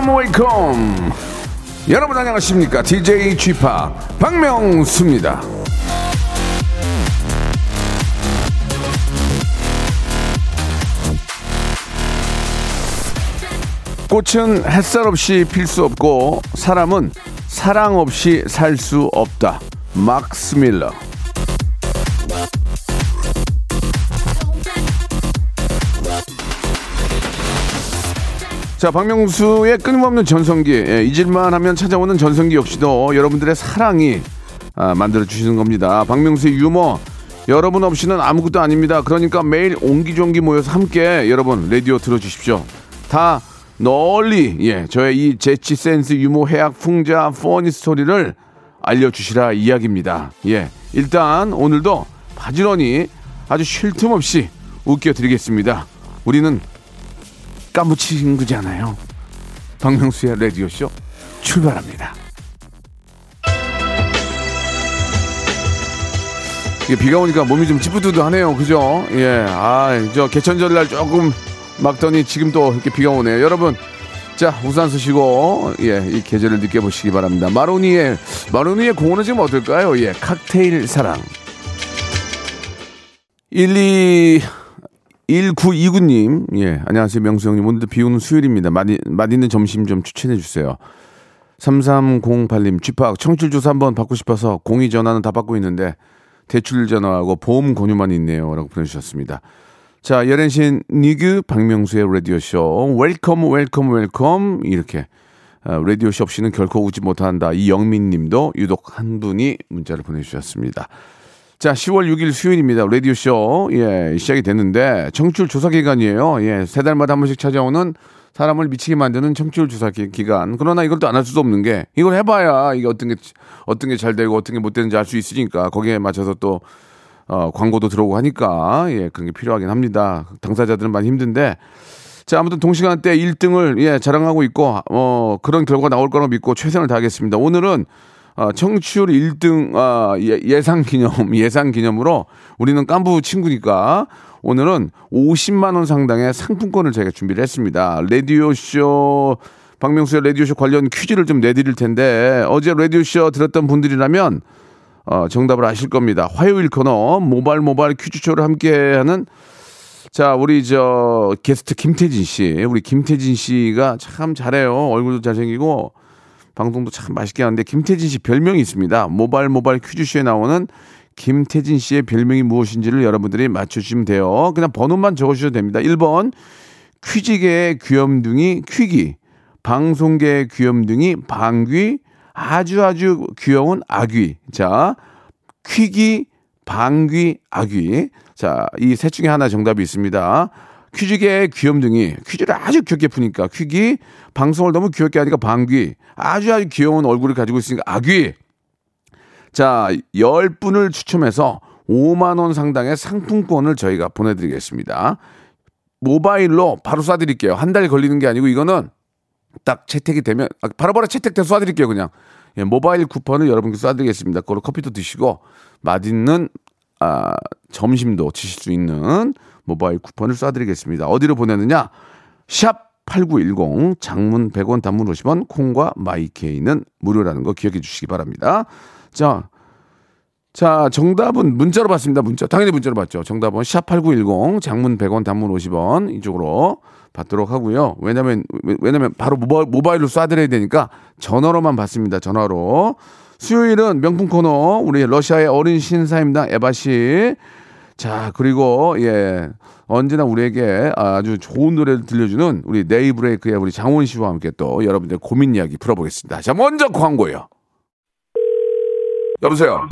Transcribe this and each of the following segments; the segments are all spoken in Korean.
Welcome welcome 여러분 안녕하십니까 DJ Chip 박명수입니다. 꽃은 햇살 없이 필 수 없고 사람은 사랑 없이 살 수 없다. 막스 밀러. 자, 박명수의 끊임없는 전성기, 예, 잊을만 하면 찾아오는 전성기 역시도 여러분들의 사랑이 아, 만들어 주시는 겁니다. 박명수의 유머, 여러분 없이는 아무것도 아닙니다. 그러니까 매일 옹기종기 모여서 함께 여러분 라디오 들어주십시오. 다 널리 예 저의 이 재치 센스 유머 해학 풍자 퍼니 스토리를 알려주시라 이야기입니다. 예 일단 오늘도 바지런히 아주 쉴 틈 없이 웃겨드리겠습니다. 우리는 까무친 거잖아요. 박명수의 라디오쇼 출발합니다. 비가 오니까 몸이 좀 찌뿌드드하네요. 그죠? 예. 아, 저 개천절 날 조금 막더니 지금 또 이렇게 비가 오네요. 여러분, 자, 우산 쓰시고, 예, 이 계절을 느껴보시기 바랍니다. 마로니의, 마로니의 공원은 지금 어떨까요? 예, 칵테일 사랑. 1, 2, 1929님, 예, 안녕하세요. 명수 형님. 오늘도 비 오는 수요일입니다. 맛, 맛있는 점심 좀 추천해 주세요. 3308님, 쥐팍, 청출 조사 한번 받고 싶어서 공의 전화는 다 받고 있는데, 대출 전화하고 보험 권유만 있네요. 라고 보내주셨습니다. 자, 열연신 니그 박명수의 라디오쇼. 웰컴, 웰컴, 웰컴. 이렇게. 아, 라디오쇼 없이는 결코 오지 못한다. 이영민 님도 유독 한 분이 문자를 보내주셨습니다. 자, 10월 6일 수요일입니다. 라디오쇼. 예, 시작이 됐는데, 청출 조사 기간이에요. 예, 세 달마다 한 번씩 찾아오는 사람을 미치게 만드는 청취율 조사 기, 간 그러나 이걸 또 안 할 수도 없는 게 이걸 해봐야 이게 어떤 게 어떤 게 잘 되고 어떤 게 못 되는지 알 수 있으니까 거기에 맞춰서 또 어, 광고도 들어오고 하니까 예 그런 게 필요하긴 합니다. 당사자들은 많이 힘든데 자 아무튼 동시간대 1등을 예 자랑하고 있고 어 그런 결과 나올 거라고 믿고 최선을 다하겠습니다. 오늘은 어, 청취율 1등 어, 예, 상 기념 예상 기념으로 우리는 깐부 친구니까 오늘은 50만 원 상당의 상품권을 저희가 준비를 했습니다. 라디오 쇼 박명수의 라디오 쇼 관련 퀴즈를 좀 내드릴 텐데 어제 라디오 쇼 들었던 분들이라면 어, 정답을 아실 겁니다. 화요일 코너 모발 모발 퀴즈쇼를 함께하는 자 우리 저 게스트 김태진 씨 우리 김태진 씨가 참 잘해요. 얼굴도 잘생기고 방송도 참 맛있게 하는데 김태진 씨 별명이 있습니다. 모발 모발 퀴즈쇼에 나오는 김태진 씨의 별명이 무엇인지를 여러분들이 맞춰주시면 돼요. 그냥 번호만 적어주셔도 됩니다. 1번 퀴즈계의 귀염둥이 퀴기 방송계의 귀염둥이 방귀 아주 아주 귀여운 아귀 자 퀴기 방귀 아귀 자 이 셋 중에 하나 정답이 있습니다. 퀴즈계의 귀염둥이 퀴즈를 아주 귀엽게 푸니까 퀴기 방송을 너무 귀엽게 하니까 방귀 아주 아주 귀여운 얼굴을 가지고 있으니까 아귀 자, 10분을 추첨해서 5만원 상당의 상품권을 저희가 보내드리겠습니다. 모바일로 바로 쏴드릴게요. 한 달 걸리는 게 아니고 이거는 딱 채택이 되면, 아, 바로 바로 채택돼서 쏴드릴게요, 그냥. 예, 모바일 쿠폰을 여러분께 쏴드리겠습니다. 그걸로 커피도 드시고, 맛있는, 아, 점심도 드실 수 있는 모바일 쿠폰을 쏴드리겠습니다. 어디로 보내느냐? 샵 8910, 장문 100원, 단문 50원, 콩과 마이케이는 무료라는 거 기억해 주시기 바랍니다. 자, 자, 정답은 문자로 받습니다. 문자. 당연히 문자로 받죠. 정답은 샵 8910 장문 100원 단문 50원 이쪽으로 받도록 하고요. 왜냐면 왜냐면 바로 모바일, 모바일로 쏴 드려야 되니까 전화로만 받습니다. 전화로. 수요일은 명품 코너 우리 러시아의 어린 신사임당 에바 씨. 자, 그리고 예. 언제나 우리에게 아주 좋은 노래를 들려주는 우리 데이브레이크의 우리 장원 씨와 함께 또 여러분들 고민 이야기 풀어보겠습니다. 자, 먼저 광고요. 여보세요.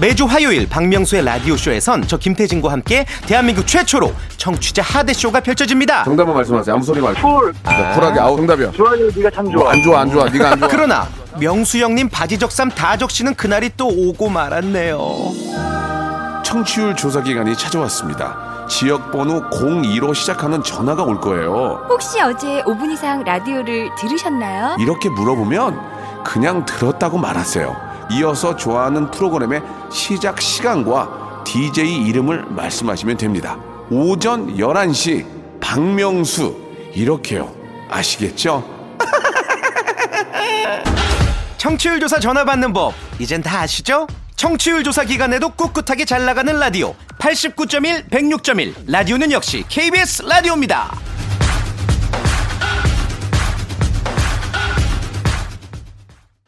매주 화요일 박명수의 라디오 쇼에선 저 김태진과 함께 대한민국 최초로 청취자 하대 쇼가 펼쳐집니다. 정답만 말씀하세요. 아무 소리 말고. 쿨. 네, 쿨하게. 아우 정답이야. 좋아요. 네가 참 좋아. 안 좋아 안 좋아. 네가 안 좋아. 그러나 명수 형님 바지 적삼 다 적시는 그날이 또 오고 말았네요. 청취율 조사 기간이 찾아왔습니다. 지역 번호 02로 시작하는 전화가 올 거예요. 혹시 어제 5분 이상 라디오를 들으셨나요? 이렇게 물어보면 그냥 들었다고 말하세요. 이어서 좋아하는 프로그램의 시작 시간과 DJ 이름을 말씀하시면 됩니다. 오전 11시 박명수 이렇게요. 아시겠죠? 청취율 조사 전화 받는 법 이젠 다 아시죠? 청취율 조사 기간에도 꿋꿋하게 잘 나가는 라디오 89.1 106.1 라디오는 역시 KBS 라디오입니다.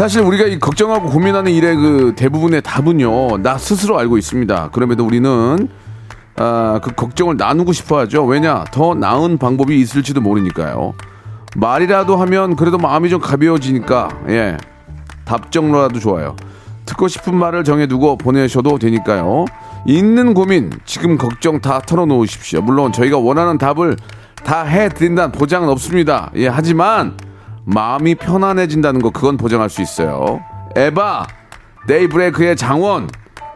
사실 우리가 이 걱정하고 고민하는 일의 그 대부분의 답은요 나 스스로 알고 있습니다. 그럼에도 우리는 아, 그 걱정을 나누고 싶어 하죠. 왜냐 더 나은 방법이 있을지도 모르니까요. 말이라도 하면 그래도 마음이 좀 가벼워지니까 예 답정로라도 좋아요. 듣고 싶은 말을 정해두고 보내셔도 되니까요. 있는 고민 지금 걱정 다 털어놓으십시오. 물론 저희가 원하는 답을 다 해드린다는 보장은 없습니다. 예 하지만 마음이 편안해진다는 거 그건 보장할 수 있어요. 에바 데이브레이크의 장원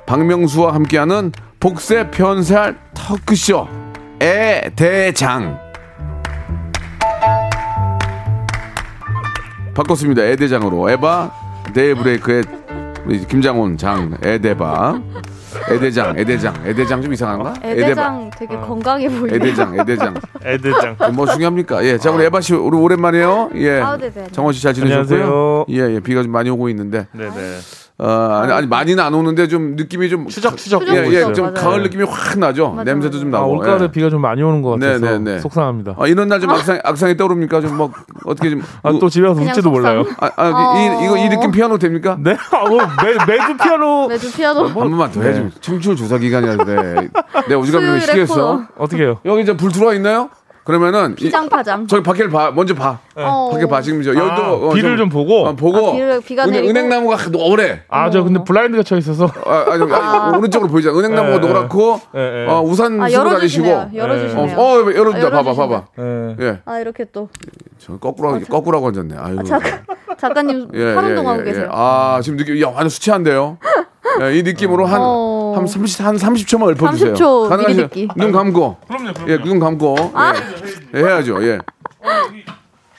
박명수와 함께하는 복세 편살 터크쇼 애대장 바꿨습니다. 애대장으로 에바 데이브레이크의 김장훈 장 애대바 애대장 애대장 애대장 좀 이상한가? 애대장 되게 건강해 보이네요. 애대장 애대장 애대장. 뭐 중요합니까? 예, 자 우리 에바 씨 우리 오랜만이에요. 예, 아우, 네네. 정원 씨 잘 지내셨고요. 안녕하세요. 예, 예, 비가 좀 많이 오고 있는데, 네네. 어, 아니, 아니 많이는 안 오는데 좀 느낌이 좀 추적 추적. 예, 예. 좀 맞아요. 가을 느낌이 확 나죠. 맞아요, 냄새도 좀 아, 나고. 올가을에 예. 비가 좀 많이 오는 것 같아서 네, 네, 네. 속상합니다. 아, 이런 날 좀 악상 악상이 떠오릅니까? 좀뭐 어떻게 좀 아, 또 집에 가서 울지도. 몰라요. 아, 아, 이, 이거 이 느낌 피아노 됩니까? 네? 아, 뭐, 매, 매주 피아노 매주 피아노 한 번만 더 해줘. 청취율 조사 기간이라는데 내가 오지랖 수요일에 시켰어. 어떻게 해요? 여기 이제 불 들어와 있나요? 그러면은 이- 피장파장. 저기 밖에를 봐. 먼저 봐. 어. 밖에 봐 지금 저 여기도 아, 어, 비를 좀 보고? 어, 보고 아, 비를- 비가 은행, 내리고? 은행 나무가 노래. 아, 저 근데 블라인드가 쳐 있어서. 아, 아니, 아니, 오른쪽으로 보이잖아. 은행 나무가 예, 노랗고 예, 예. 어, 우산 아, 쓰고 다니시고. 열어 주시네요. 열어주시네요. 어, 어, 열어준다. 아, 봐봐, 열어주시네. 봐봐. 예. 예. 아 이렇게 또 저 거꾸로 거꾸라고 앉았네. 아유. 작가, 작가님 예, 팔 예, 운동하고 예, 계세요. 예. 아, 지금 느낌 야, 완전 수치한데요. 예, 이 느낌으로 한, 어. 한 30, 한 30초만 읊어주세요. 30초 가능하시죠? 미리듣기. 눈 감고. 그럼요, 그럼요. 예, 눈 감고. 예. 예, 해야죠. 예.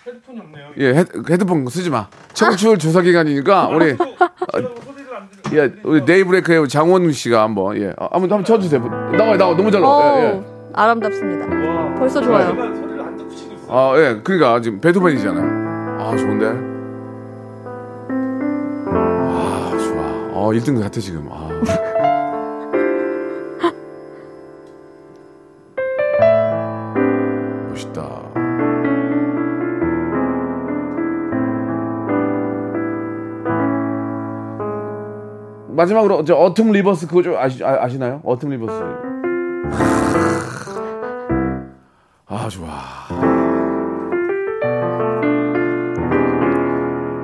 핸드폰이 없네요. 예, 헤드, 헤드폰 쓰지 마. 청취율 조사 기간이니까 우리 어, 예, 우리 데이브레이크의 장원 씨가 한번 예, 아, 한번 한번 쳐주세요. 나와 나와 너무 잘 나와. 예, 예. 오, 아름답습니다. 벌써 좋아요. 아, 예, 그러니까 지금 베토벤이잖아요. 아, 좋은데. 아, 좋아. 어, 1등 같아 지금. 아. 마지막으로 저 어텀 리버스 그거 좀 아시, 아, 아시나요? 어텀 리버스. 아 좋아.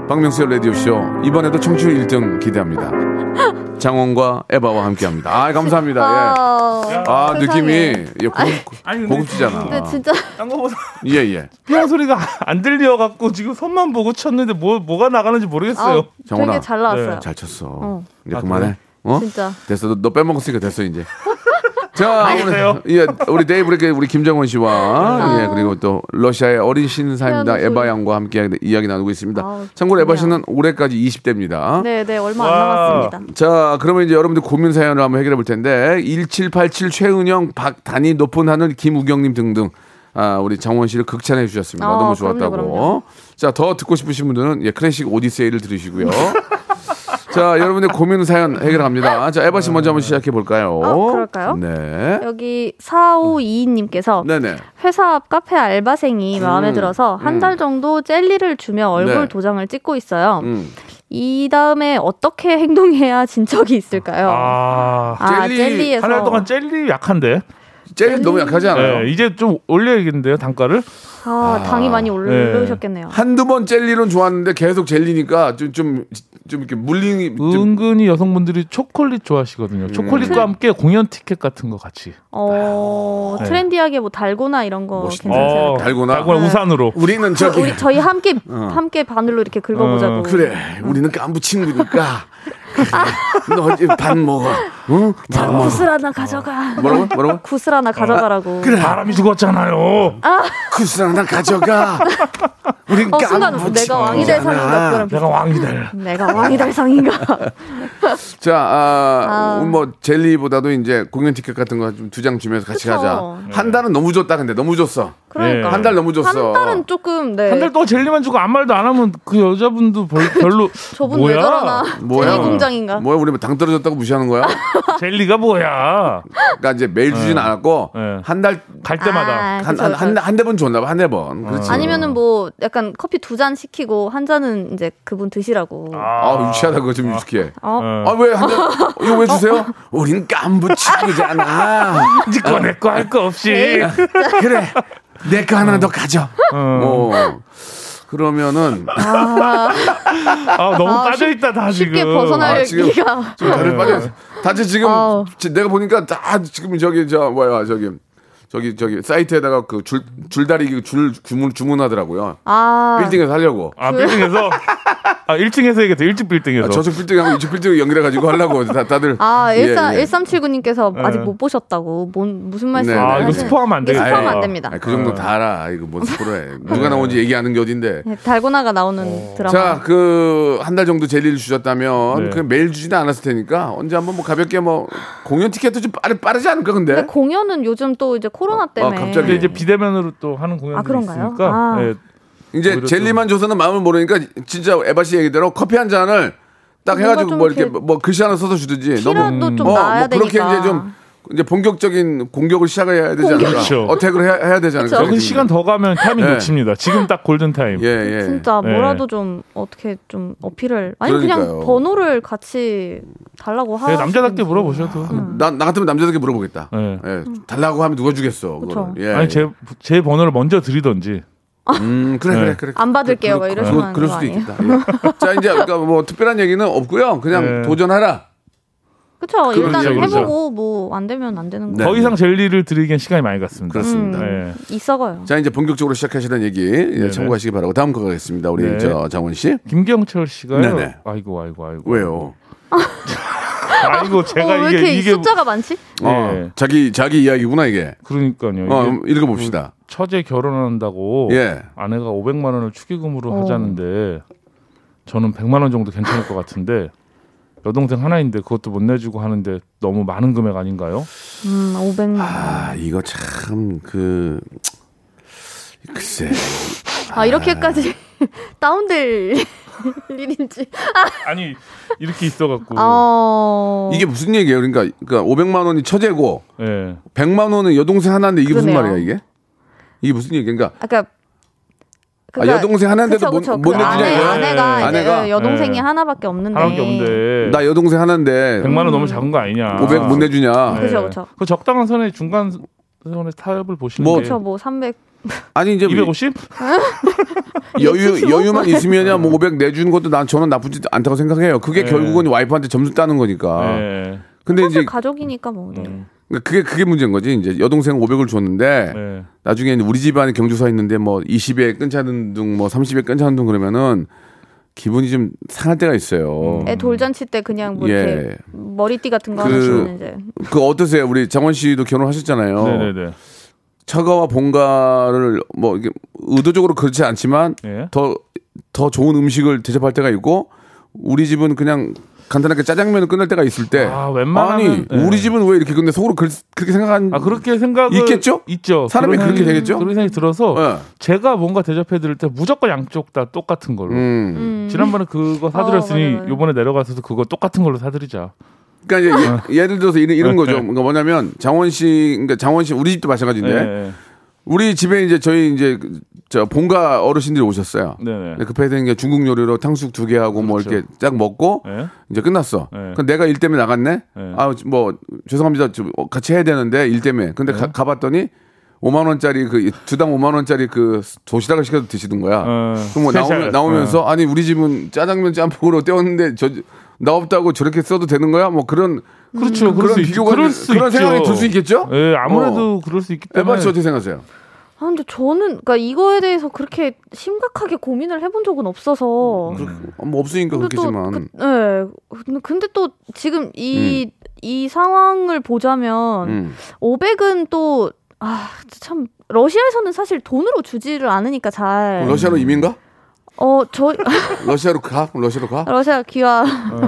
박명수의 라디오 쇼 이번에도 청취율 1등 기대합니다. 장원과 에바와 함께합니다. 아 감사합니다. 예. 아, 아. 느낌이 예, 고급, 아니, 근데 고급 지잖아. 근데 진짜 딴 거 보다 예 예. 피아노 소리가 안 들려 갖고 지금 손만 보고 쳤는데 뭐, 뭐가 나가는지 모르겠어요. 아, 장원아. 되게 잘 나왔어요. 잘 쳤어. 어. 이제 아, 그만해. 어? 진짜. 됐어. 너, 너 빼먹었으니까 됐어 이제. 자. 우리, 예, 우리 데이브레이크 우리 김장원 씨와 예, 그리고 또 러시아의 어린 신사입니다. 아. 에바. 양과 함께 이야기 나누고 있습니다. 아우, 참고로 에바. 씨는 올해까지 20대입니다. 네, 네 얼마 안 와. 남았습니다. 자, 그러면 이제 여러분들 고민 사연을 한번 해결해 볼 텐데 1787 최은영, 박단희, 높은 하늘, 김우경 님 등등 아, 우리 장원 씨를 극찬해 주셨습니다. 아, 너무 그럼요, 좋았다고. 그럼요. 자, 더 듣고 싶으신 분들은 예, 클래식 오디세이를 들으시고요. 자, 여러분의 고민 사연 해결합니다. 자, 에바 씨 먼저 한번 시작해 볼까요? 어, 그럴까요? 네. 여기 4522님께서 네네. 회사 앞 카페 알바생이 마음에 음, 들어서 한 달 정도 젤리를 주며 얼굴 네. 도장을 찍고 있어요. 음. 이 다음에 어떻게 행동해야 진척이 있을까요? 아, 아, 젤리 젤리에서 한 달 동안 젤리 약한데. 젤리 너무 약하지 않아요? 네, 이제 좀 올려야겠는데요, 단가를? 아, 당이 많이 올르셨겠네요. 한두 번 젤리는 좋았는데 계속 젤리니까 좀, 좀, 좀 이렇게. 좀 은근히 여성분들이 초콜릿 좋아하시거든요. 음. 초콜릿과 함께 공연 티켓 같은 거 같이. 어, 네. 트렌디하게 뭐 달고나 이런 거 멋있다. 괜찮지 않을까요? 달고나? 달고나 네. 우산으로. 우리는 저기. 우리 저희 함께 함께 바늘로 이렇게 긁어보자고. 어, 그래, 우리는 깐부 친구니까. 그래, 너 이제 반 먹어. 응? 자, 반 먹어. 구슬 하나 가져가. 뭐라고? 뭐라고? 구슬 하나 가져가라고. 그래. 바람이 죽었잖아요. 쿠스랑 난 가져가. 우린 어, 순간 내가 왕이 될 상인가 내가 왕이다. 내가 왕이 될 상인가. 자, 아, 아. 뭐 젤리보다도 이제 공연 티켓 같은 거 좀 두 장 주면서 같이 그쵸. 가자. 한 달은 너무 줬다 근데 너무 줬어. 그러니까 네. 한달 너무 줬어. 한 달은 조금 네. 한달 동안 젤리만 주고 아무 말도 안 하면 그 여자분도 별, 별로 저분 뭐야? 왜 저러나? 뭐야? 젤리 공장인가? 뭐야 우리 뭐당 떨어졌다고 무시하는 거야? 젤리가 뭐야? 그러니까 이제 매일 주진 않았고 네. 한달 갈 때마다 아, 한 그쵸. 한한한대번 줬나 봐. 한 대 번. 그렇지. 아니면은 뭐 약간 커피 두 잔 시키고 한 잔은 이제 그분 드시라고. 아, 유치하다 그거 좀 유치해. 어? 어. 아, 왜 한 잔? 이거 왜 주세요? 우린 깐부 친구잖아. 니꺼 내꺼 할거 없이. 그래. 내 거 하나 더 가져. 어. 어. 그러면은 아 너무 아, 빠져 있다 다 쉽게 지금. 벗어날 아, 지금- 기가. 좀 다들 빠져. 다들 지금. 지- 내가 보니까 다 지금 저기 저 뭐야 저기 저기 저기 사이트에다가 그 줄 줄다리기 줄 주문 주문하더라고요. 아. 빌딩에서 하려고. 아 빌딩에서 아 1층에서 해야겠다. 1층 빌딩에서. 아, 저쪽 빌딩하고 이쪽 빌딩 연결해 가지고 하려고 다, 다들. 아, 예, 13, 예. 1379님께서 아직 네. 못 보셨다고. 뭔, 무슨 말씀? 네, 아 네, 이거 네. 스포하면 안 되겠다. 스포하면 안 아이, 됩니다. 아이, 그 정도 다 알아. 이거 뭔 스포를 해. 누가 나온지 얘기 안 하는 게 어딘데. 네, 달고나가 나오는 드라마. 자, 그 한 달 정도 젤리를 주셨다면 네. 그 매일 주지는 않았을 테니까 언제 한번 뭐 가볍게 뭐 공연 티켓도 좀 빠르, 빠르지 않을까 근데? 근데 공연은 요즘 또 이제 코로나 때문에. 갑자기 근데 이제 비대면으로 또 하는 공연들이 아, 그런가요? 있으니까 아. 예, 이제 젤리만 줘서는 마음을 모르니까 진짜 에바 씨 얘기대로 커피 한 잔을 딱 해가지고 좀뭐 이렇게 뭐 글씨 하나 써서 주든지 키라도 좀 어, 나야 뭐 그렇게 되니까. 이제 좀 이제 본격적인 공격을 시작해야 되지 않을까? 그렇죠. attack을 해야, 해야 되지 않을까? 조금 시간 더 가면 타이밍 네. 놓칩니다. 지금 딱 골든 타임. 예, 예. 진짜 네. 뭐라도 좀 어떻게 좀 어필을 아니 그러니까요. 그냥 번호를 같이 달라고 하. 네, 남자답게 물어보셔도. 나, 나 같으면 남자답게 물어보겠다. 네. 예. 달라고 하면 누가 주겠어? 그거를. 예. 아니 제 제 번호를 먼저 드리던지. 음, 그래, 그래, 네. 그래. 안 받을게요. 막 그럴, 이러시면 그럴 거 수도? 있겠다. 예. 자, 이제 그러니까 뭐 특별한 얘기는 없고요. 그냥 네. 도전하라. 그쵸. 일단 그렇죠, 그렇죠. 해보고 뭐 안 되면 안 되는 네. 거. 더 이상 젤리를 드리기엔 시간이 많이 갔습니다. 그렇습니다. 네. 있어가요. 자, 이제 본격적으로 시작하시는 얘기 예, 네네. 참고하시기 바라고 다음 거 가겠습니다. 우리 네. 저 장원 씨. 김경철 씨가요. 네네. 아이고 아이고 아이고. 왜요? 아이고 제가 어, 왜 이게 이게 숫자가 많지? 어, 예. 자기 자기 이야기구나 이게. 그러니까요. 어, 이게 한번 읽어봅시다. 처제 결혼한다고 예. 아내가 500만 원을 축의금으로 어. 하자는데 저는 100만 원 정도 괜찮을 것 같은데 여동생 하나인데 그것도 못 내주고 하는데 너무 많은 금액 아닌가요? 음, 500만. 아, 이거 참 그 글쎄. 아, 이렇게까지 다운될 일인지. 아니 이렇게 있어 갖고 어. 이게 무슨 얘기예요? 그러니까 그러니까 500만 원이 처제고 예. 100만 원은 여동생 하나인데 이게 무슨 그러네요. 말이야, 이게? 이게 무슨 얘기? 그러니까 아까 아, 여동생 하나인데도 그쵸, 그쵸. 못- 못그 내주냐, 아내? 아내가, 이제 아내가? 여동생이 네. 하나밖에 없는데. 하나밖에 없는데 나 여동생 하나인데 100만 원 너무 작은 거 아니냐? 500 못 내주냐? 네. 그쵸, 그쵸. 그 적당한 선에 중간 선에 타협을 보시는 뭐- 게 그쵸, 뭐 300. 아니 이제 250? 여유 여유만 있으면야 뭐 500 내주는 것도 난 저는 나쁘지 않다고 생각해요. 그게 네. 결국은 와이프한테 점수 따는 거니까. 네. 근데 이제 가족이니까 뭐. 네. 음. 그러니까 그게 그게 문제인 거지. 이제 여동생 500을 줬는데 네. 나중에 우리 집안에 경주서 있는데 뭐 20에 끊자는 둥, 뭐 30에 끊자는 둥 그러면은 기분이 좀 상할 때가 있어요. 애 돌잔치 때 그냥 뭐 예. 이렇게 머리띠 같은 거 그- 주면 이제. 그 어떠세요? 우리 장원 씨도 결혼하셨잖아요. 네네네. 처가와 본가를 뭐 이게 의도적으로 그렇지 않지만 예. 더더 좋은 음식을 대접할 때가 있고 우리 집은 그냥 간단하게 짜장면을 끝날 때가 있을 때 아, 웬만하면- 아니 네. 우리 집은 왜 이렇게 근데 속으로 그, 렇게 생각한 아 그렇게 생각은 있겠죠? 있죠. 사람이 그런 그렇게 생각이- 되겠죠? 그런 생각이 들어서 예. 제가 뭔가 대접해 드릴 때 무조건 양쪽 다 똑같은 걸로. 음. 음. 지난번에 그거 사드렸으니 어. 요번에 내려가서도 그거 똑같은 걸로 사드리자. 그러니까 이제 어. 예를 들어서 이런, 이런 거죠. 그러니까 뭐냐면 장원 씨, 그러니까 장원 씨 우리 집도 마찬가지인데 네. 우리 집에 이제 저희 이제 그- 저 본가 어르신들이 오셨어요. 네네. 급하게 된게 중국 요리로 탕수육 두 개 하고 뭐 그렇죠. 이렇게 딱 먹고 네. 이제 끝났어. 네. 그럼 내가 일 때문에 나갔네. 네. 아뭐 죄송합니다. 좀 같이 해야 되는데 일 때문에. 근데 네. 가, 가봤더니 5만 원짜리 그 두당 5만 원짜리 그 도시락을 시켜서 드시는 거야. 어, 그럼 뭐 special. 나오면, 나오면서 아니 우리 집은 짜장면 짬뽕으로 때웠는데 저 나 없다고 저렇게 써도 되는 거야? 뭐 그런 그렇죠. 그럴 그런 수 있- 비교가 그럴 수 그런 있죠. 생각이 들 수 있겠죠? 예, 아무래도 어. 그럴 수 있기 때문에. 에바 씨 어떻게 생각하세요? 아 근데 저는 그러니까 이거에 대해서 그렇게 심각하게 고민을 해본 적은 없어서. 음. 뭐 없으니까 근데 또 그렇겠지만 그, 네. 근데, 또 지금 이이 상황을 보자면 음. 500은 또 아, 참 러시아에서는 사실 돈으로 주지를 않으니까 잘. 러시아로 이민가? 어, 저 러시아로 가? 러시아로 가? 러시아 귀화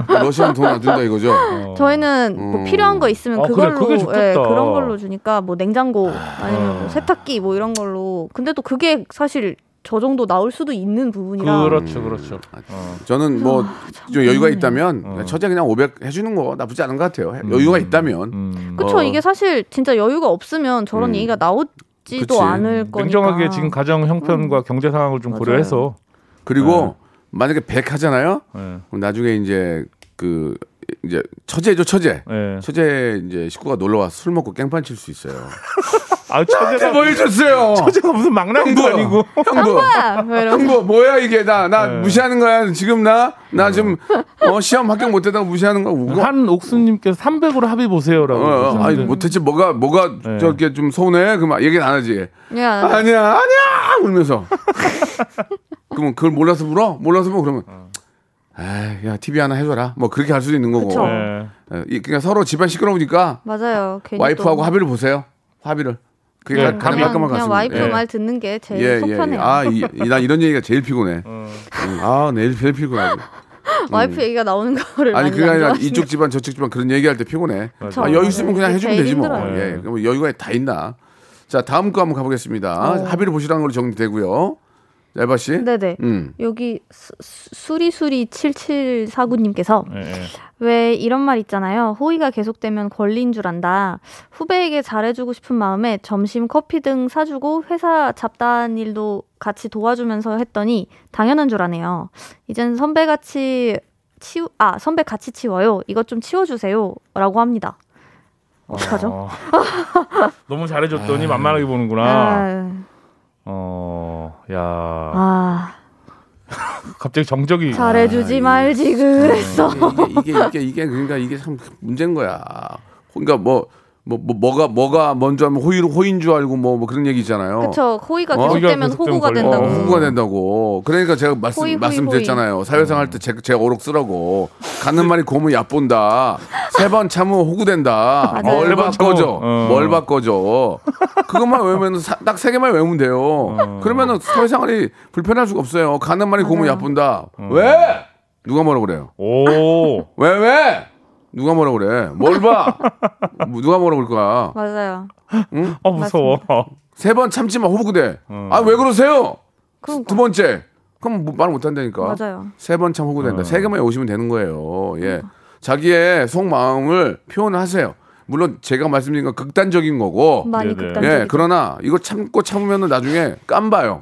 러시아는 돈 안 준다 이거죠? 어. 저희는 뭐 음. 필요한 거 있으면 아, 그래, 그걸로 그게 좋겠다. 예, 그런 걸로 주니까 뭐 냉장고 아니면 뭐 세탁기 뭐 이런 걸로. 근데 또 그게 사실 저 정도 나올 수도 있는 부분이라. 그렇죠, 그렇죠. 어. 저는 뭐좀참 여유가 고민이네. 있다면 어. 처제 그냥 500 해주는 거 나쁘지 않은 것 같아요. 여유가 있다면 음. 그쵸 어. 이게 사실 진짜 여유가 없으면 저런 음. 얘기가 나오 지도 그치. 않을 거니까. 냉정하게 지금 가정 형편과 경제 상황을 좀 맞아요. 고려해서 그리고 만약에 100 하잖아요. 예. 그럼 나중에 이제 그 이제 처제죠 처제. 예. 처제 이제 식구가 놀러 와서 술 먹고 깽판 칠 수 있어요. 아, 처제가 뭐 해줬어요? 처제가 무슨 막나니도 형부, 아니고. 형부, 아, 뭐 형부 뭐야 이게 나나 네. 무시하는 거야 지금 나 나 지금 어, 시험 합격 못했다고 무시하는 거야. 우거? 한 옥수님께서 300으로 합의 보세요라고. 어, 어, 아니 그러셨는데. 뭐 대체 뭐가 뭐가 네. 저렇게 좀 서운해? 그럼 얘기는 안 하지. 야, 아니야 아니야 울면서. 그러면 그걸 몰라서 물어? 몰라서 뭐 그러면. 에이, 야 TV 하나 해줘라. 뭐 그렇게 할 수도 있는 거고. 그쵸. 예. 예, 이- 그냥 서로 집안 시끄러우니까 맞아요. 괜히 와이프하고 또 합의를 보세요. 합의를. 그게 예, 가장 그냥- 그냥, 깔끔할 것 그냥 같습니다. 와이프 예. 말 듣는 게 제일 예, 예, 속편해요. 예. 아, 이, 이- 나 이런 얘기가 제일 피곤해. 어. 음, 아, 내일 제일 피곤하고. 와이프 얘기가 나오는 거를 아니 많이 그게 안 아니라 좋아하시는 이쪽 집안 저쪽 집안 그런 얘기할 때 피곤해. 그쵸, 아, 여유 있으면 그냥. 해주면 제일 되지 뭐. 힘들어요. 예, 그럼 여유가 다 있나. 자, 다음 거 한번 가보겠습니다. 어. 합의를 보시라는 걸로 정리되고요. 자, 에바 씨. 네네. 음. 여기 수- 수- 수리수리 7749님께서 예, 예. 왜 이런 말 있잖아요. 호의가 계속되면 권리인 줄 안다. 후배에게 잘해주고 싶은 마음에 점심 커피 등 사주고 회사 잡다한 일도 같이 도와주면서 했더니 당연한 줄 아네요. 이젠 선배같이 치우, 아, 선배 같이 치워요. 이것 좀 치워주세요. 라고 합니다. 어떡하죠? 어. 너무 잘해줬더니 만만하게 보는구나. 아, 어, 야. 아, 갑자기 정적이. 잘해주지 말지 그랬어. 이게, 이게 이게 이게 그러니까 이게 참 문제인 거야. 그러니까 뭐 뭐, 뭐, 뭐가, 뭐가 먼저 하면 호의, 호인 줄 알고 뭐, 뭐 그런 얘기 있잖아요. 그쵸. 호의가 어? 계속되면 호의가 호구가 된다고. 어, 후보가 된다고. 그러니까 제가 말씀, 호의, 호의, 말씀드렸잖아요. 사회생 할때 제, 제가 오록 쓰라고. 가는 말이 고무 얕본다. 세 번 참으면 호구 된다. 맞아요. 뭘 바꿔줘. 어. 뭘 바꿔줘. 그것만 외우면 딱 세 개만 외우면 돼요. 그러면은 사회생활이 불편할 수가 없어요. 가는 말이 고무. 얕본다. 왜? 누가 뭐라 그래요? 오. 왜, 왜? 누가 뭐라 그래? 뭘 봐? 뭐 누가 뭐라 그럴 거야? 맞아요. 어, 무서워. 세 번 참지만 호구돼. 아, 왜 그러세요? 그러니까. 두 번째. 그럼 뭐말 못한다니까. 맞아요. 세 번 참 호구된다. 세 개만 오시면 되는 거예요. 예. 자기의 속마음을 표현하세요. 물론 제가 말씀드린 건 극단적인 거고. 많이. 극단적이죠. 예, 그러나 이거 참고 참으면은 나중에 깜봐요.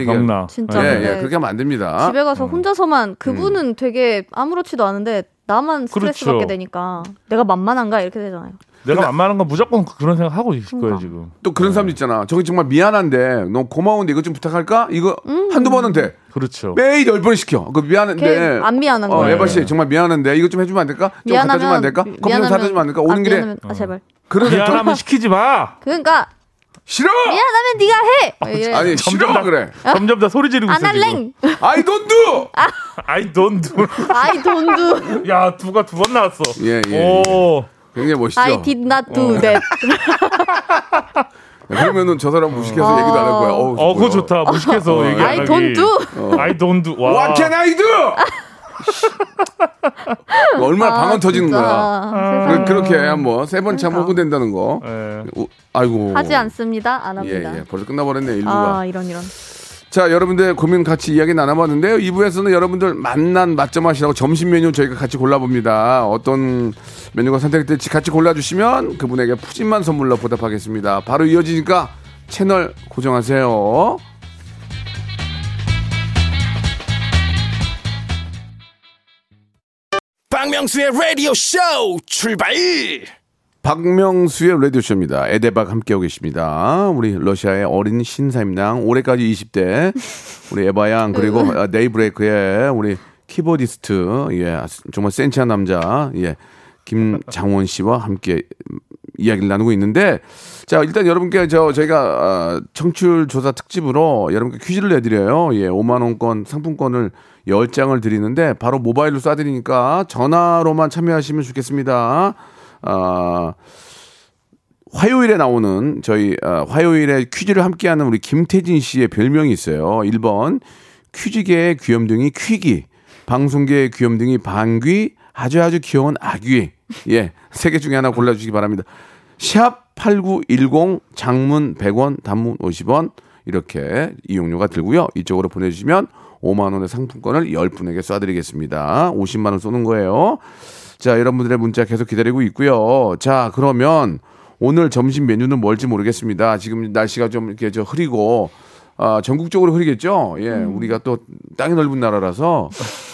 얘기예요. 경나. 진짜. 예, 예, 그렇게 하면 안 됩니다. 집에 가서 혼자서만 그분은 되게 아무렇지도 않은데 나만 스트레스 그렇죠. 받게 되니까 내가 만만한가 이렇게 되잖아요. 내가 만만한 건 무조건 그런 생각 하고 있을 거예요, 그러니까. 지금. 또 그런 사람도 있잖아. 저기 정말 미안한데 너무 고마운데 이거 좀 부탁할까? 이거 음. 한두 번은 돼. 그렇죠. 매일 열 번을 시켜. 그 미안한데. 걔안 미안한 어, 거예요. 에바 씨 정말 미안한데 이거 좀 해주면 안 될까? 좀 갖다 주면 안 될까? 미- 커피 좀 사다 주면 안 될까? 오는 아, 길에 미안하면, 아 제발. 그래서 더 미안하면 시키지 마. 그러니까 싫어. 미안하면 네가 해. 이래. 아니 점점 싫어 다 그래. 점점 다 소리 지르고 안 있어 지금. 할랭. I don't do. I don't do. I don't do. 야, 두가 두 번 나왔어. 예, 예, 오. 굉장히 멋있죠. I did not do that. 그러면은 저 사람 무식해서 얘기도 안 할 거야. 어우, 어, 그거 뭐야. 좋다. 무식해서 얘기 안 I 하기. don't do. I don't do. 와. What can I do? 얼마나 방언 터지는 거야. 아, 세상에. 그, 렇게 한번 세 번참 그러니까. 먹고 된다는 거. 예. 오, 아이고. 하지 않습니다. 안 예, 합니다. 예. 벌써 끝나버렸네, 일부가. 아 이런 이런. 자, 여러분들 고민 같이 이야기 나눠봤는데요. 2부에서는 여러분들 만난 맛점 하시라고 점심 메뉴 저희가 같이 골라봅니다. 어떤 메뉴가 선택될지 같이 골라주시면 그분에게 푸짐한 선물로 보답하겠습니다. 바로 이어지니까 채널 고정하세요. 박명수의 라디오 쇼 출발 박명수의 라디오쇼입니다. 에데박 함께하고 계십니다. 우리 러시아의 어린 신사임당, 올해까지 20대, 우리 에바양, 그리고 아, 네이브레이크의 우리 키보디스트, 예, 정말 센치한 남자, 예, 김장원 씨와 함께 이야기를 나누고 있는데, 자, 일단 여러분께 저, 저희가, 아, 청취율 조사 특집으로 여러분께 퀴즈를 내드려요. 예, 5만 원권 상품권을 10장을 드리는데, 바로 모바일로 쏴드리니까 전화로만 참여하시면 좋겠습니다. 아, 화요일에 나오는 저희 아, 화요일에 퀴즈를 함께하는 우리 김태진 씨의 별명이 있어요. 1번 퀴즈계의 귀염둥이 퀴기, 방송계의 귀염둥이 방귀, 아주 아주 귀여운 아귀. 예, 세 개 중에 하나 골라주시기 바랍니다. 샵 8910 장문 100원, 단문 50원 이렇게 이용료가 들고요. 이쪽으로 보내주시면 5만 원의 상품권을 10분에게 쏴드리겠습니다. 50만 원 쏘는 거예요. 자, 여러분들의 문자 계속 기다리고 있고요. 자, 그러면 오늘 점심 메뉴는 뭘지 모르겠습니다. 지금 날씨가 좀 이렇게 저 흐리고 아, 전국적으로 흐리겠죠? 예, 우리가 또 땅이 넓은 나라라서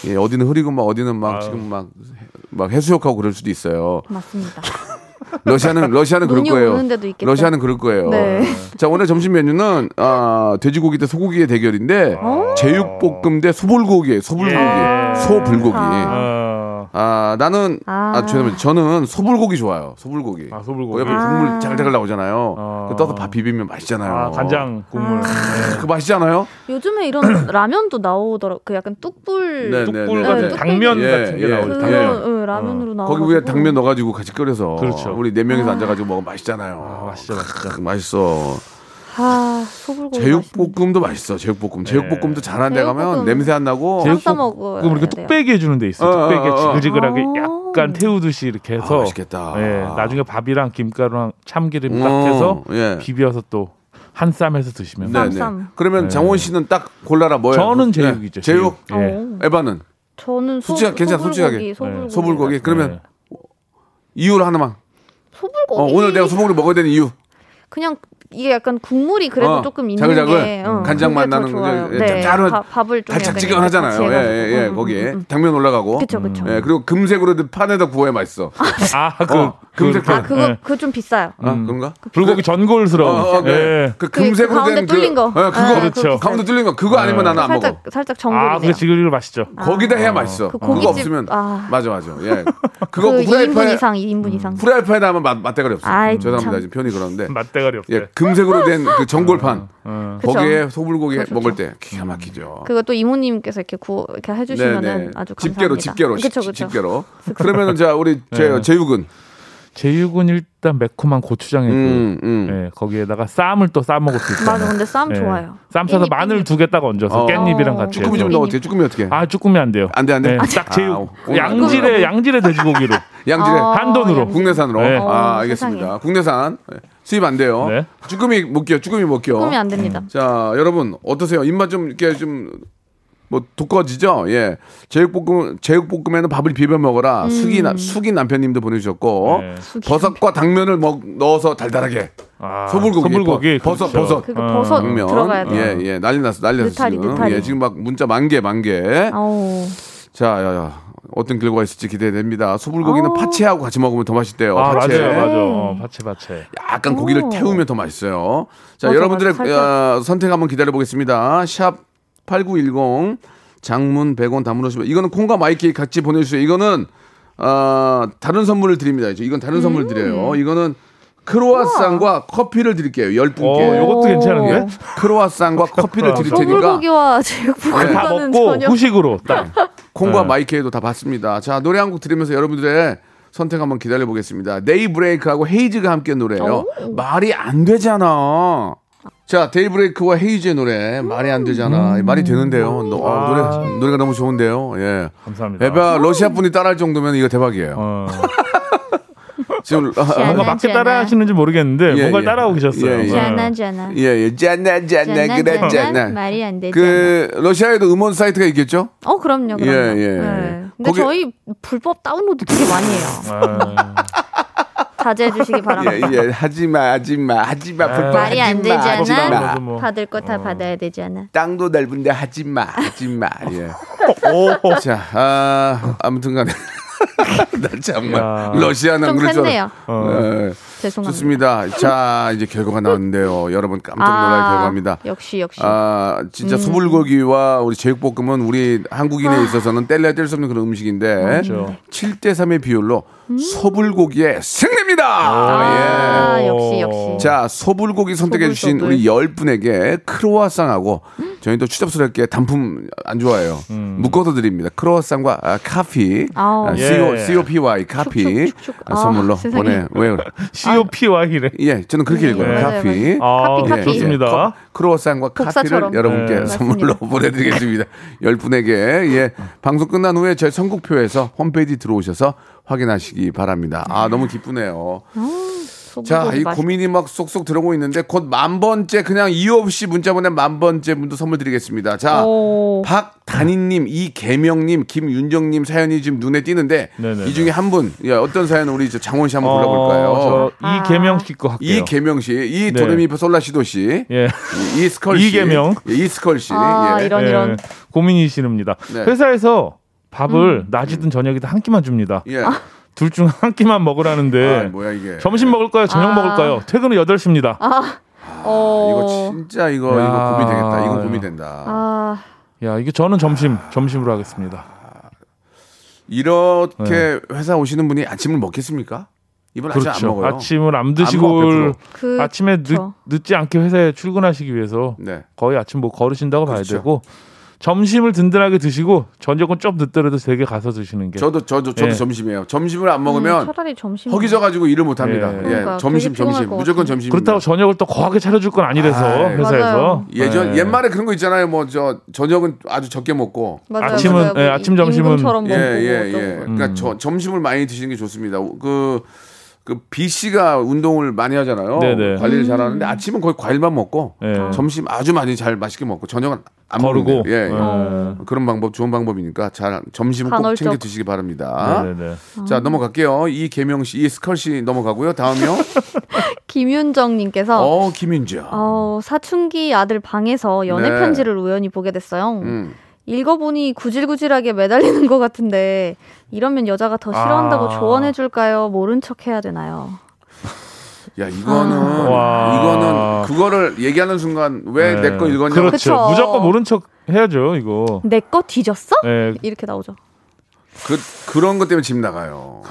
예, 어디는 흐리고 막 어디는 막 지금 막, 막 해수욕하고 그럴 수도 있어요. 맞습니다. 러시아는 러시아는 그럴 거예요. 오는 데도 있겠죠. 러시아는 그럴 거예요. 네. 자 오늘 점심 메뉴는 아, 돼지고기 대 소고기의 대결인데 제육볶음 대 소불고기, 소불고기, 예. 소불고기. 아. 어, 아 나는 아, 아. 죄송합니다. 저는 소불고기 좋아요. 소불고기. 아, 소불고기. 옆에 아. 국물 자글자글 나오잖아요. 어. 그 떠서 밥 비비면 맛있잖아요. 아, 간장 국물. 네. 그 맛있잖아요. 요즘에 이런 라면도 나오더라. 그 약간 뚝불. 네, 뚝불 네, 같은 네. 당면 예, 같은 게 예. 나오죠. 그 당면. 응, 라면으로 나와. 거기 위에 당면 넣어가지고 같이 끓여서 그렇죠. 우리 네 명이서 앉아가지고 먹으면 맛있잖아요. 아, 맛있죠, 맛있죠. 맛있어. 아 소불고기. 제육볶음도 맛있어. 제육볶음. 제육볶음도 잘하는 데 가면 제육볶음. 냄새 안 나고. 제육- 싸 먹어야 그럼 이렇게 돼요. 뚝배기 해주는 데 있어 요. 어, 어, 뚝배기 어, 어. 지글지글하게 아. 약간 태우듯이 이렇게 아, 해서. 맛있겠다. 예, 나중에 밥이랑 김가루랑 참기름 딱 어, 해서 예. 비벼서 또 한 쌈 해서 드시면. 네, 네. 쌈. 그러면 네. 장원 씨는 딱 골라라 뭐예요? 저는 네. 제육이죠. 제육. 제육. 예. 어. 에바는 저는 소, 솔직하- 괜찮아, 솔직하게. 소불고기, 소불고기. 소불고기. 그러면 네. 이유를 하나만. 소불고기. 어, 오늘 내가 소불고기 먹어야 되는 이유. 그냥 이게 약간 국물이 그래도 어, 조금 있는 자글자글. 게 어, 간장 맛더 나는 좋아요. 그 네, 짭짤한 밥- 밥을 좀 달짝지근 하잖아요. 예, 예, 예. 거기에 당면 올라가고. 그쵸 그쵸. 예, 그리고 금색으로 판에다 구워야 맛있어. 아, 그, 어, 금색 그, 아 그거 예. 그거 좀 비싸요. 아, 그런가? 불고기 전골스러운. 어, 어, 네. 예. 그그 금색으로 가운데 된 뚫린 그, 거. 예, 그거 아, 그렇죠. 가운데 뚫린 거 그거 아니면 나는 안 먹어. 살짝 살짝 아, 전골이네요. 그게 지글지글 맛있죠. 거기다 해야 맛있어. 그 그거 없으면 아. 맞아 맞아. 예. 그거 그 2인분 후라이팬 이상 2인분 이상. 후라이팬에 하면 맛 맛대가리 없어. 죄송합니다. 참. 지금 편이 그런데. 맛대가리 없대. 예, 금색으로 된 그 전골판. 어. 그쵸. 거기에 소불고기 그거 먹을. 때 기가 막히죠. 그거 또 이모님께서 이렇게 구워 이렇게 해주시면은 아주 감사합니다. 집게로 집게로 그쵸 집- 그쵸. 집게로. 그러면은 자 우리 제 네. 제육은 제육은 일단 매콤한 고추장이고 음, 음. 예, 거기에다가 쌈을 또 싸 먹을 수 있어요. 맞아 근데 쌈 예. 좋아요. 쌈 싸서 깻잎, 마늘 깻잎. 두개 딱 얹어서 어. 깻잎이랑 어. 같이 쭈꾸미 좀 해서. 넣어 어떻게? 쭈꾸미 어떻게? 아 쭈꾸미 안 돼요. 안 돼, 안 돼? 네, 아, 딱 제육 오늘 양질의 양질의 돼지고기로. 양질의 어, 한돈으로. 국내산으로. 네. 아, 어, 알겠습니다. 세상에. 국내산 네. 수입 안 돼요. 네. 쭈꾸미 못 끼요. 쭈꾸미 못 끼요. 꿈이 안 됩니다. 자, 여러분 어떠세요? 입맛 좀 이렇게 좀 뭐 두꺼워지죠? 예. 제육볶음 제육볶음에는 밥을 비벼 먹어라. 숙이 나, 숙이 남편님도 보내주셨고 네. 버섯과 당면을 먹 넣어서 달달하게 아, 소불고기, 소불고기 버- 버섯, 그렇죠. 버섯. 그거 어. 버섯 당면 들어가야 돼요. 예, 예. 난리 났어. 난리 났어 느타리, 지금. 느타리. 예, 지금 막 문자 만 개, 만 개. 자, 야, 야. 어떤 결과가 있을지 기대됩니다. 소불고기는 어. 파채하고 같이 먹으면 더 맛있대요. 아 파채. 맞아요, 맞아. 어, 파채 파채. 약간 고기를 오. 태우면 더 맛있어요. 자, 맞아, 여러분들의 맞아. 어, 선택 한번 기다려 보겠습니다. 샵 8910 장문 100원 담으시면 이거는 콩과 마이키 같이 보내 주세요. 이거는 어, 다른 선물을 드립니다. 이제 이건 다른 음. 선물 드려요. 이거는 크로아상과 커피를 드릴게요. 10분께. 어, 요것도 괜찮은데? 예? 크로아상과 커피를 드릴 테니까 소불고기와 다 제육볶음과는 먹고 전혀 후식으로 딱. 콩과 네. 마이케이도 다 받습니다. 자, 노래 한 곡 들으면서 여러분들의 선택 한번 기다려 보겠습니다. 데이브레이크하고 헤이즈가 함께 노래해요. 말이 안 되잖아. 자, 데이브레이크와 헤이즈의 노래 말이 안 되잖아. 말이 되는데요. 노, 어, 노래 노래가 너무 좋은데요. 예. 감사합니다. 에바 러시아 분이 따라할 정도면 이거 대박이에요. 어, 지금 아, 아, 뭔가 맞게 따라 하시는지 모르겠는데 예, 뭔가 예. 따라하고 계셨어요. 예, 예. 잖아 잖아. 예, 예. 짠나 짠나 그래 짠나. 말이 안 되잖아. 그 러시아에도 음원 사이트가 있겠죠? 어 그럼요. 그럼요. 예, 예. 네. 근데 거기- 저희 불법 다운로드 되게 많이 해요. 아, 자제해 주시기 바랍니다. 예, 예. 하지 마, 하지 마, 하지 마. 불법 말이 안 하지 마, 하지 되잖아. 마. 다운로드 뭐. 받을 거 다 받아야 되잖아. 땅도 넓은데 하지 마, 하지 마. 예. 오, 자, 아, 아무튼간에 나 정말 야. 러시아는 좀 그럴 줄 샜네요. 어. 예. 죄송합니다. 좋습니다. 자, 이제 결과가 나왔는데요. 여러분 깜짝 놀랄 아, 결과입니다. 역시 역시. 아, 진짜 소불고기와 우리 제육볶음은 우리 한국인에 있어서는 뗄래야 뗄 수 없는 그런 음식인데 그렇죠. 7대 3의 비율로 소불고기의 승리입니다. 아, 예. 역시 역시. 자, 소불고기 선택해 주신 소불, 우리 10분에게 크로와상하고 저희는 또 추잡스럽게 단품 안 좋아해요. 묶어서 드립니다. 크로와상과 아, 카피. 아우. 아, 예. CO, COPY 카피. 아, 선물로 아. 보내. 왜 그래? COPY래. 예, 저는 그렇게 네, 읽어요. 맞아요, 카피. 아, 카피, 카피. 좋습니다. 크- 크로와상과 카피를 복사처럼. 여러분께 네. 선물로. 보내드리겠습니다. 열 분에게 예 방송 끝난 후에 저희 선곡표에서 홈페이지 들어오셔서 확인하시기 바랍니다. 아 너무 기쁘네요. 자, 이 맛있- 고민이 막 쏙쏙 들어오고 있는데 곧 만 번째 그냥 이유 없이 문자 보낸 만 번째 분도 선물 드리겠습니다. 자, 오. 박단희님, 이계명님, 김윤정님 사연이 지금 눈에 띄는데 네네네. 이 중에 한 분, 예, 어떤 사연 우리 저 장원 씨 한번 골라볼까요? 어, 저 아. 이계명 씨 거 할게요. 이계명 씨, 이 네. 도레미파 솔라시도 씨, 예. 이- 이스컬 씨, 이계명. 예, 이스컬 씨, 아, 예. 이런 예, 이런. 고민이시릅니다. 네. 회사에서 밥을 음. 낮이든 저녁이든 한 끼만 줍니다. 예. 둘 중 한 끼만 먹으라는데 아, 뭐야 이게? 점심 먹을까요? 저녁 아. 먹을까요? 퇴근은 8시입니다. 어. 이거 진짜 이거 이거 야. 고민 되겠다. 이거 고민 된다. 아, 야, 이게 저는 점심 점심으로 하겠습니다. 이렇게 회사 오시는 분이 아침을 먹겠습니까? 이분 아침 안 그렇죠. 먹어요. 아침을 안안 드시고 100%. 그 아침에 늦. 늦지 않게 회사에 출근하시기 위해서 네. 거의 아침 뭐 걸으신다고 봐야 그렇죠. 되고 점심을 든든하게 드시고 저녁은 좀 늦더라도 되게 가서 드시는 게 저도 저도 저도 예. 점심이에요. 점심을 안 먹으면 음, 차라리 점심. 허기져 가지고 일을 못 합니다. 예. 예. 그러니까 점심 되게 피곤할 점심 것 무조건. 점심. 그렇다고 저녁을 또 거하게 차려줄 건 아니라서 아이. 회사에서 맞아요. 예전 예. 옛말에 그런 거 있잖아요. 뭐 저 저녁은 아주 적게 먹고 맞아요, 아침은- 맞아요. 예, 뭐 아침, 임- 점심은- 임금처럼 예, 먹고 예. 예. 그러니까 저, 점심을 많이 드시는 게 좋습니다. 그, 그 B 씨가 운동을 많이 하잖아요. 네네. 관리를 음. 잘하는데 아침은 거의 과일만 먹고 예. 점심 아주 많이 잘 맛있게 먹고 저녁은 안 거르고 먹는데. 예. 예. 예. 그런 방법 좋은 방법이니까 잘 점심은 꼭 간헐적. 챙겨 드시기 바랍니다. 네네네. 자 넘어갈게요. 이 개명 씨, 이 스컬 씨 넘어가고요. 다음이요. 김윤정님께서 어 김윤정. 어, 사춘기 아들 방에서 연애 네. 편지를 우연히 보게 됐어요. 음. 읽어보니 구질구질하게 매달리는 것 같은데 이러면 여자가 더 싫어한다고 아. 조언해줄까요? 모른 척 해야 되나요? 야 이거는 아. 와. 이거는 그거를 얘기하는 순간 왜내거 읽었냐고. 그렇죠. 그쵸. 무조건 모른 척 해야죠 이거. 내 거 뒤졌어? 예, 이렇게 나오죠. 그 그런 것 때문에 집 나가요.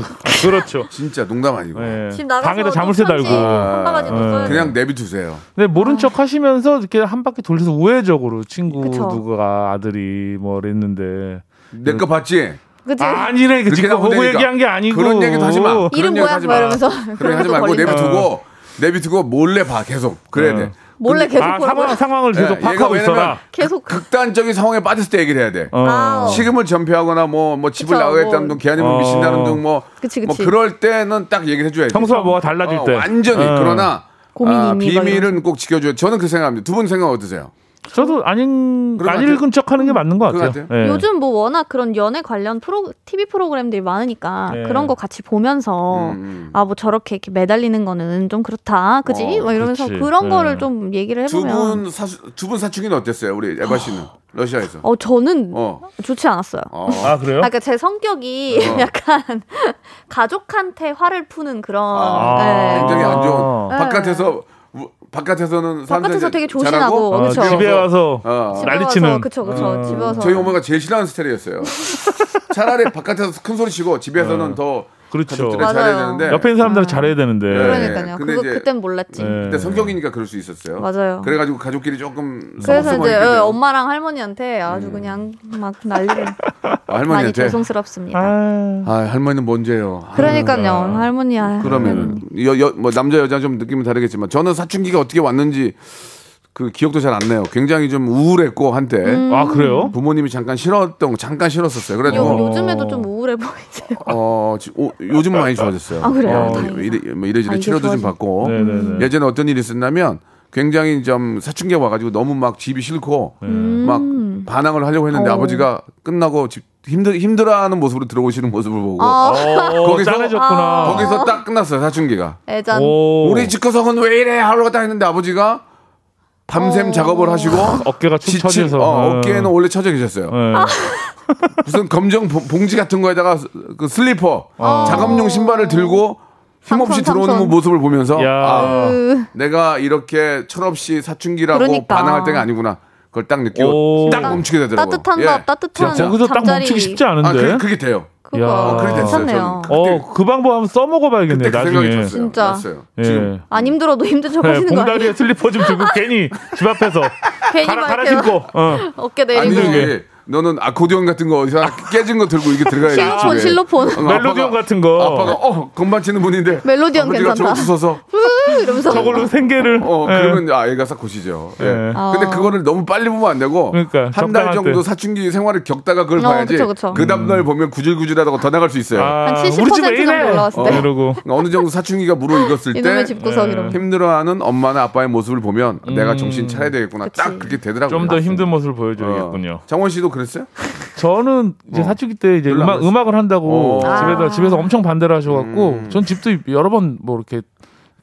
그렇죠. 진짜 농담 아니고. 예. 집 나가서 방에다 또 자물쇠 달고. 한. 써야 그냥 내비두세요. 근데 모른 척 하시면서 이렇게 한 바퀴 돌려서 우회적으로 친구 그쵸. 누가 아들이 뭐 그랬는데 내 거 봤지? 그치? 아니래 그 지금 보고 되니까. 얘기한 게 아니고 그런 얘기도 하지 마. 그런 이름 얘기 뭐야? 하지 막 마. 이러면서 그런 하지 말고. 내비두고 내비두고 몰래 봐 계속. 그래야 어. 돼. 몰래 계속 아 상황. 상황을 계속 예, 파악하고 있어라. 계속 극단적인 상황에 빠졌을 때 얘기를 해야 돼. 어. 아. 식음을 전폐하거나 뭐뭐 집을 그쵸, 나가겠다는 뭐. 둥 개아니면 어. 미신다는 둥뭐 그치, 뭐 그치. 그럴 때는 딱 얘기를 해줘야지. 평소와 뭐가 달라질 어, 때. 완전히 어. 그러나 아, 비밀은 꼭 지켜줘야. 저는 그 생각합니다. 두 분 생각 어떠세요? 저도 아닌 안 같아요. 읽은 척 하는 게 맞는 것 그런 같아요. 것 예. 요즘 뭐 워낙 그런 연애 관련 프로 TV 프로그램들이 많으니까 네. 그런 거 같이 보면서 음. 아뭐 저렇게 이렇게 매달리는 거는 좀 그렇다, 그지? 어, 뭐 이러면서 그렇지. 그런 네. 거를 좀 얘기를 해보면 두분 사춘기는 어땠어요? 우리 에바 씨는 러시아에서. 어 저는 어. 좋지 않았어요. 어. 아 그래요? 아, 그러니까 제 성격이 어. 약간 가족한테 화를 푸는 그런 아, 네. 굉장히 안 좋은. 아. 바깥에서 우- 바깥에서는 바깥에서 사람들이 되게 조신하고 어, 그렇죠. 집에 와서 어. 난리치는. 그쵸 그쵸 어. 집에 와서 저희 어머니가 제일 싫어하는 스타일이었어요. 차라리 바깥에서 큰 소리 치고 집에서는 더 그렇죠. 잘해야 되는데 옆에 있는 사람들은 잘해야 되는데. 네. 그러니까요. 근데 그거 이제- 그땐 몰랐지. 예. 그때 성격이니까 그럴 수 있었어요. 맞아요. 그래가지고 가족끼리 조금 그래서 이제. 음. 예, 엄마랑 할머니한테 아주 그냥 막 난리를 아, 많이 할머니한테 죄송스럽습니다. 아, 아 할머니는 뭔데요? 그러니까요, 할머니야. 그러면은 여, 여, 뭐 남자 여자 좀 느낌은 다르겠지만 저는 사춘기가 어떻게 왔는지 그 기억도 잘 안 나요. 굉장히 좀 우울했고 한때 아 그래요? 부모님이 잠깐 싫었던 거 잠깐 싫었었어요. 그래도 요, 요즘에도 좀 우울해 보이세요. 어, 지- 오, 요즘은 많이 좋아졌어요. 아, 그래요? 어, 다행이다. 이래, 뭐 이래저래 아, 이게 치료도 좀 좋아지- 받고 네네네. 예전에 어떤 일이 있었냐면 굉장히 좀 사춘기가 와가지고 너무 막 집이 싫고 막 반항을 하려고 했는데 어. 아버지가 끝나고 집 힘들 힘들어하는 모습으로 들어오시는 모습을 보고 아, 어, 거기서- 짠해졌구나. 거기서 딱 끝났어요 사춘기가. 애잔. 오. 우리 집구석은 왜 이래 하려고 딱 했는데 아버지가 밤샘 어. 작업을 하시고 어깨가 축 지친 처져서. 어, 네. 어깨에는 원래 처져 계셨어요. 네. 무슨 검정 봉- 봉지 같은 거에다가 그 슬리퍼 작업용 신발을 들고 힘없이 삼촌, 들어오는 삼촌. 모습을 보면서 야. 아, 으, 내가 이렇게 철없이 사춘기라고 그러니까. 반항할 때가 아니구나. 그걸 딱 느끼고 오. 딱 멈추게 되더라고요. 따뜻한 예. 밥, 따뜻한 진짜. 거기서 딱. 멈추기 쉽지 않은데. 아, 그, 그게 돼요. 그거 야. 어, 그래. 괜찮네요. 어, 그 방법 한번 써먹어봐야겠네, 그때 그 생각이 나중에. 들었어요. 진짜. 예. 지금 안 힘들어도 힘든 척 네, 하시는 거 봉다리에 아니에요? 슬리퍼 좀 들고 괜히 집 앞에서 괜히 갈아, 막 갈아 이렇게 신고. 어. 어깨 내리고. 아니지. 너는 아코디언 같은 거 어디서 깨진 거 들고 이게 들어가야지. 실로폰. 실로폰. 어, 멜로디언 같은 거. 아빠가 어 건반 치는 분인데 멜로디언 아버지가 괜찮다. 저거 주워서 으, 이러면서. 저걸로 생계를. 어 예. 그러면 아 애가 싹 고시죠. 예. 예. 근데 아. 그거를 너무 빨리 보면 안 되고 그러니까, 한달 적당할 정도 때. 사춘기 생활을 겪다가 그걸 어, 봐야지. 그쵸, 그쵸. 그 다음 날 보면 구질구질하다고 더 나갈 수 있어요. 아, 한 70% 우리 집에 이래. 정도 올라왔을 때. 어, 이러고. 어느 정도 사춘기가 무르익었을 때 이놈의 집구석 예. 힘들어하는 엄마나 아빠의 모습을 보면 내가 정신 차려야 되겠구나. 그치. 딱 그렇게 되더라고요. 좀 더 힘든 모습을 어. 보여줘야겠군요. 정원 씨도 그랬어요? 저는 이제 어. 사춘기 때 이제 음악? 음악을 한다고 어. 집에서 아. 집에서 엄청 반대를 하셔갖고 음. 전 집도 여러 번 뭐 이렇게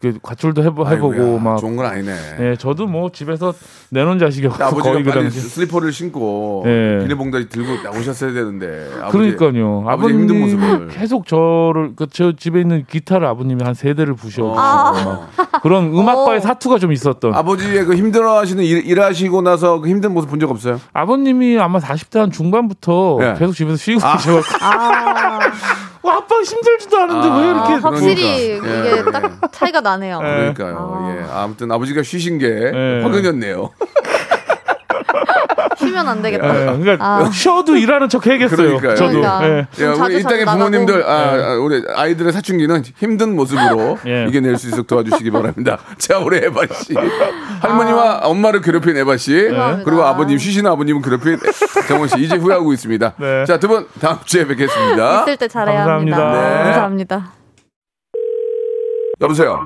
이렇게 가출도 해보, 해보고 아이고야, 막 좋은 건 아니네. 예, 저도 뭐 집에서 내놓은 자식이었고 아버지가 거의 그 빨리 당시 슬리퍼를 신고 예. 비닐봉다리 들고 나오셨어야 되는데 아버지, 그러니까요. 아버지 힘든 모습을 계속 저를 그저 집에 있는 기타를 아버님이 한 세 대를 부셔 아. 그런 음악과의 오. 사투가 좀 있었던 아버지의 그 힘들어하시는 일, 일하시고 나서 그 힘든 모습 본 적 없어요? 아버님이 아마 40대 한 중반부터 예. 계속 집에서 쉬고 계셔갖고 아, 어, 아빠 힘들지도 않은데 아, 왜 이렇게 아, 확실히 그러니까. 이게 예, 딱 차이가 나네요. 그러니까요. 아. 예. 아무튼 아버지가 쉬신 게 예. 화근이었네요. 쉬면 안 되겠다. 예, 그러니까 아. 쉬어도 일하는 척 해야겠어요. 그러니까요. 저도. 그러니까. 예. 좀 야, 우리 이 땅의 부모님들, 아, 네. 아, 우리 아이들의 사춘기는 힘든 모습으로 예. 이겨낼 수 있도록 도와주시기 바랍니다. 자, 우리 에바 씨. 할머니와 엄마를 괴롭힌 에바 씨. 죄송합니다. 그리고 아버님, 쉬시는 아버님은 괴롭힌 장원 씨. 이제 후회하고 있습니다. 네. 자, 두 분 다음 주에 뵙겠습니다. 있을 때 잘해야 감사합니다. 합니다. 네. 감사합니다. 여보세요.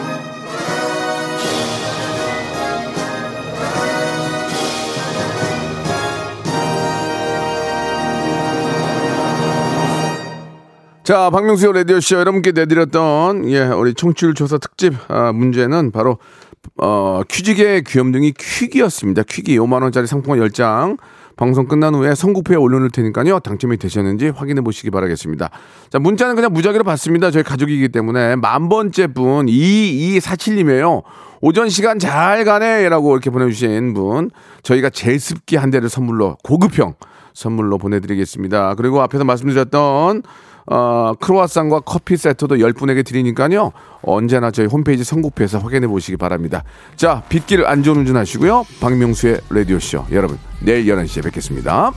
자, 박명수의 라디오쇼 여러분께 내드렸던, 예, 우리 청취율 조사 특집, 아, 문제는 바로, 어, 퀴즈계 귀염둥이 퀴기였습니다. 퀴기 5만원짜리 상품권 10장. 방송 끝난 후에 선곡표에 올려놓을 테니까요. 당첨이 되셨는지 확인해 보시기 바라겠습니다. 자, 문자는 그냥 무작위로 받습니다. 저희 가족이기 때문에. 만 번째 분, 2247님이에요. 오전 시간 잘 가네. 라고 이렇게 보내주신 분. 저희가 제습기 한 대를 선물로, 고급형 선물로 보내드리겠습니다. 그리고 앞에서 말씀드렸던, 어, 크로아상과 커피 세트도 10분에게 드리니까요. 언제나 저희 홈페이지 선곡표에서 확인해 보시기 바랍니다. 자, 빗길 안전 운전하시고요. 박명수의 라디오쇼. 여러분, 내일 11시에 뵙겠습니다.